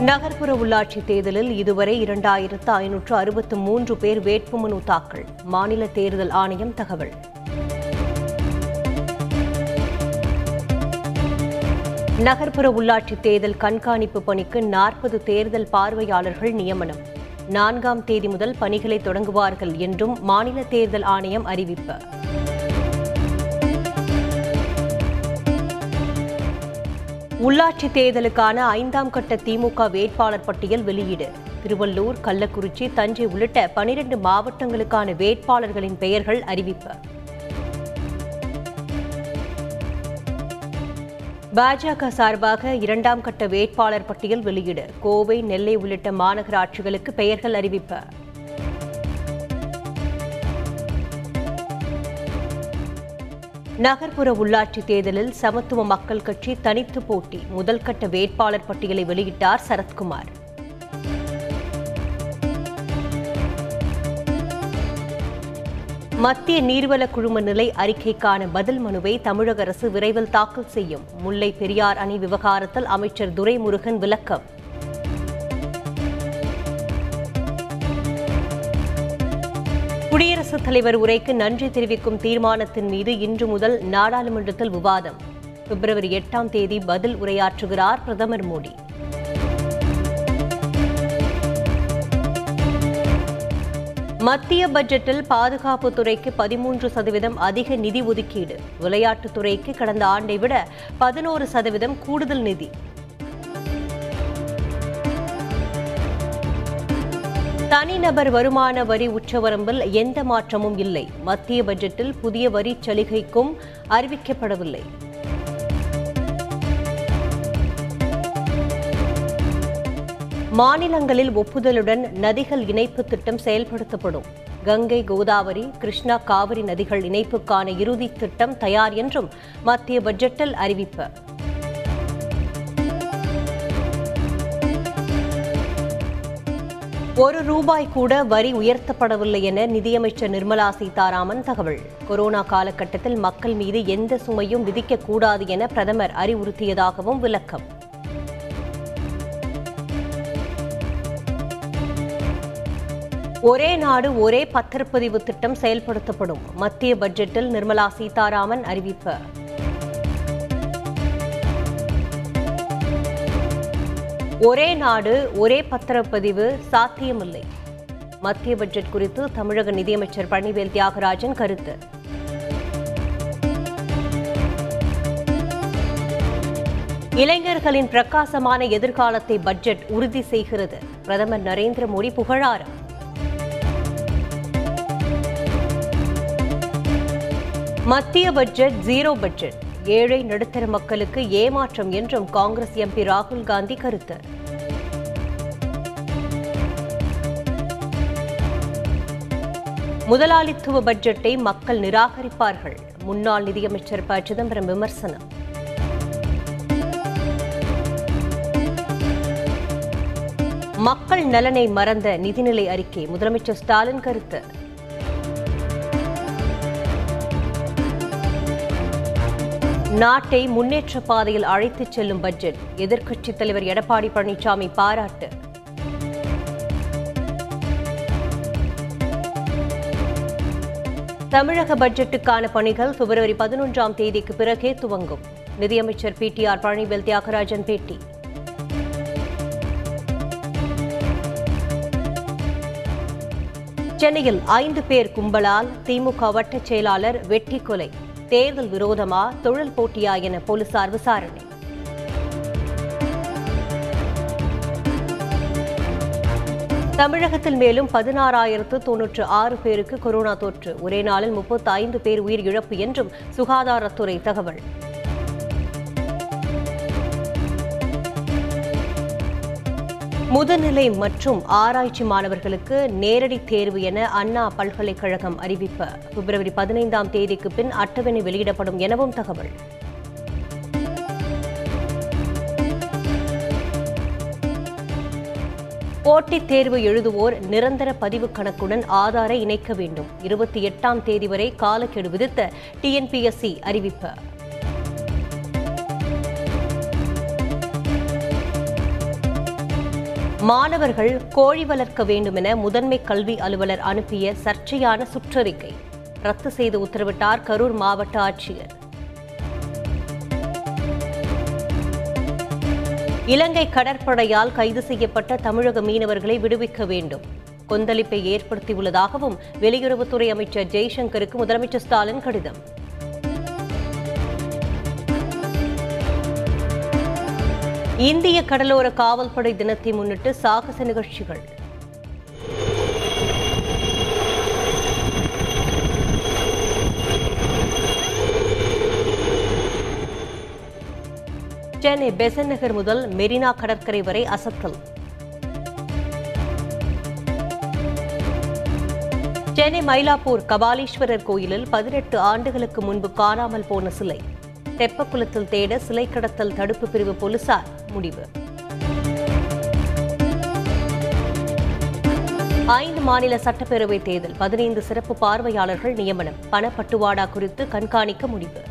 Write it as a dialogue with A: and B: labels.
A: நகர்ப்புற உள்ளாட்சி தேர்தலில் இதுவரை இரண்டாயிரத்து ஐநூற்று அறுபத்து மூன்று பேர் வேட்புமனு தாக்கல். மாநில தேர்தல் ஆணையம் தகவல். நகர்ப்புற உள்ளாட்சி தேர்தல் கண்காணிப்பு பணிக்கு நாற்பது தேர்தல் பார்வையாளர்கள் நியமனம். நான்காம் தேதி முதல் பணிகளை தொடங்குவார்கள் என்றும் மாநில தேர்தல் ஆணையம் அறிவிப்பு. உள்ளாட்சி தேர்தலுக்கான ஐந்தாம் கட்ட திமுக வேட்பாளர் பட்டியல் வெளியீடு. திருவள்ளூர் கள்ளக்குறிச்சி தஞ்சை உள்ளிட்ட பனிரெண்டு மாவட்டங்களுக்கான வேட்பாளர்களின் பெயர்கள் அறிவிப்பு. பாஜக சார்பாக இரண்டாம் கட்ட வேட்பாளர் பட்டியல் வெளியீடு. கோவை நெல்லை உள்ளிட்ட மாநகராட்சிகளுக்கு பெயர்கள் அறிவிப்பு. நகர்ப்புற உள்ளாட்சி தேர்தலில் சமத்துவ மக்கள் கட்சி தனித்து போட்டி. முதல் கட்ட வேட்பாளர் பட்டியலை வெளியிட்டார் சரத்குமார். மத்திய நீர்வள குழும நிலை அறிக்கைக்கான பதில் மனுவை தமிழக அரசு விரைவில் தாக்கல் செய்யும். முல்லை பெரியார் அணை விவகாரத்தில் அமைச்சர் துரைமுருகன் விளக்கம். குடியரசுத் தலைவர் உரைக்கு நன்றி தெரிவிக்கும் தீர்மானத்தின் மீது இன்று முதல் நாடாளுமன்றத்தில் விவாதம். பிப்ரவரி எட்டாம் தேதி பதில் உரையாற்றுகிறார் பிரதமர் மோடி. மத்திய பட்ஜெட்டில் பாதுகாப்பு துறைக்கு பதிமூன்று சதவீதம் அதிக நிதி ஒதுக்கீடு. விளையாட்டுத்துறைக்கு கடந்த ஆண்டை விட பதினோரு சதவீதம் கூடுதல் நிதி. தனிநபர் வருமான வரி உச்சவரம்பில் எந்த மாற்றமும் இல்லை. மத்திய பட்ஜெட்டில் புதிய வரி சலுகைக்கும் அறிவிக்கப்படவில்லை. மாநிலங்களில் ஒப்புதலுடன் நதிகள் இணைப்பு திட்டம் செயல்படுத்தப்படும். கங்கை கோதாவரி கிருஷ்ணா காவிரி நதிகள் இணைப்புக்கான இறுதி திட்டம் தயார் என்றும் மத்திய பட்ஜெட்டில் அறிவிப்பு. ஒரு ரூபாய் கூட வரி உயர்த்தப்படவில்லை என நிதியமைச்சர் நிர்மலா சீதாராமன் தகவல். கொரோனா காலகட்டத்தில் மக்கள் மீது எந்த சுமையும் விதிக்கக்கூடாது என பிரதமர் அறிவுறுத்தியதாகவும் விளக்கம். ஒரே நாடு ஒரே பத்திரப்பதிவு திட்டம் செயல்படுத்தப்படும். மத்திய பட்ஜெட்டில் நிர்மலா சீதாராமன் அறிவிப்பு. ஒரே நாடு ஒரே பத்திரப்பதிவு சாத்தியமில்லை. மத்திய பட்ஜெட் குறித்து தமிழக நிதியமைச்சர் பழனிவேல் தியாகராஜன் கருத்து. இளைஞர்களின் பிரகாசமான எதிர்காலத்தை பட்ஜெட் உறுதி செய்கிறது. பிரதமர் நரேந்திர மோடி புகழாரம். மத்திய பட்ஜெட் ஜீரோ பட்ஜெட். ஏழை நடுத்தர மக்களுக்கு ஏமாற்றம் என்றும் காங்கிரஸ் எம்பி ராகுல் காந்தி கருத்து. முதலாளித்துவ பட்ஜெட்டை மக்கள் நிராகரிப்பார்கள். முன்னாள் நிதியமைச்சர் ப. சிதம்பரம் விமர்சனம். மக்கள் நலனை மறந்த நிதிநிலை அறிக்கை. முதலமைச்சர் ஸ்டாலின் கருத்து. நாட்டை முன்னேற்ற பாதையில் அழைத்துச் செல்லும் பட்ஜெட். எதிர்க்கட்சித் தலைவர் எடப்பாடி பழனிசாமி பாராட்டு. தமிழக பட்ஜெட்டுக்கான பணிகள் பிப்ரவரி பதினொன்றாம் தேதிக்கு பிறகே துவங்கும். நிதியமைச்சர் P T R Palanivel Thiagarajan பேட்டி. சென்னையில் ஐந்து பேர் கும்பலால் திமுக வட்டச் செயலாளர் வெட்டி கொலை. தேர்தல் விரோதமா தொழில் போட்டியா என போலீசார் விசாரணை. தமிழகத்தில் மேலும் பதினாறாயிரத்து தொன்னூற்று ஆறு பேருக்கு கொரோனா தொற்று. ஒரே நாளில் முப்பத்தி ஐந்து பேர் உயிர் இழப்பு என்றும் சுகாதாரத்துறை தகவல். முதுநிலை மற்றும் ஆராய்ச்சி மாணவர்களுக்கு நேரடி தேர்வு என அண்ணா பல்கலைக்கழகம் அறிவிப்பு. பிப்ரவரி பதினைந்தாம் தேதிக்கு பின் அட்டவணை வெளியிடப்படும் எனவும் தகவல். போட்டித் தேர்வு எழுதுவோர் நிரந்தர பதிவு கணக்குடன் ஆதாரை இணைக்க வேண்டும். இருபத்தி எட்டாம் தேதி வரை காலக்கெடு விதித்த டிஎன்பிஎஸ்சி அறிவிப்பு. மாணவர்கள் கோழி வளர்க்க வேண்டுமென முதன்மை கல்வி அலுவலர் அனுப்பிய சர்ச்சையான சுற்றறிக்கை. ரத்து செய்து உத்தரவிட்டார் கரூர் மாவட்ட ஆட்சியர். இலங்கை கடற்படையால் கைது செய்யப்பட்ட தமிழக மீனவர்களை விடுவிக்க வேண்டும். கொந்தளிப்பை ஏற்படுத்தியுள்ளதாகவும் வெளியுறவுத்துறை அமைச்சர் ஜெய்சங்கருக்கு முதலமைச்சர் ஸ்டாலின் கடிதம். இந்திய கடலோர காவல்படை தினத்தை முன்னிட்டு சாகச நிகழ்ச்சிகள். சென்னை பெசன் நகர் முதல் மெரினா கடற்கரை வரை அசத்தல். சென்னை மயிலாப்பூர் கபாலீஸ்வரர் கோயிலில் பதினெட்டு ஆண்டுகளுக்கு முன்பு காணாமல் போன சிலை. தெப்பக்குளத்தில் தேட சிலை கடத்தல் தடுப்பு பிரிவு போலீசார் முடிவு. ஐந்து மாநில சட்டப்பேரவை தேர்தல் பதினைந்து சிறப்பு பார்வையாளர்கள் நியமனம் பணப்பட்டுவாடா குறித்து கண்காணிக்க முடிவு.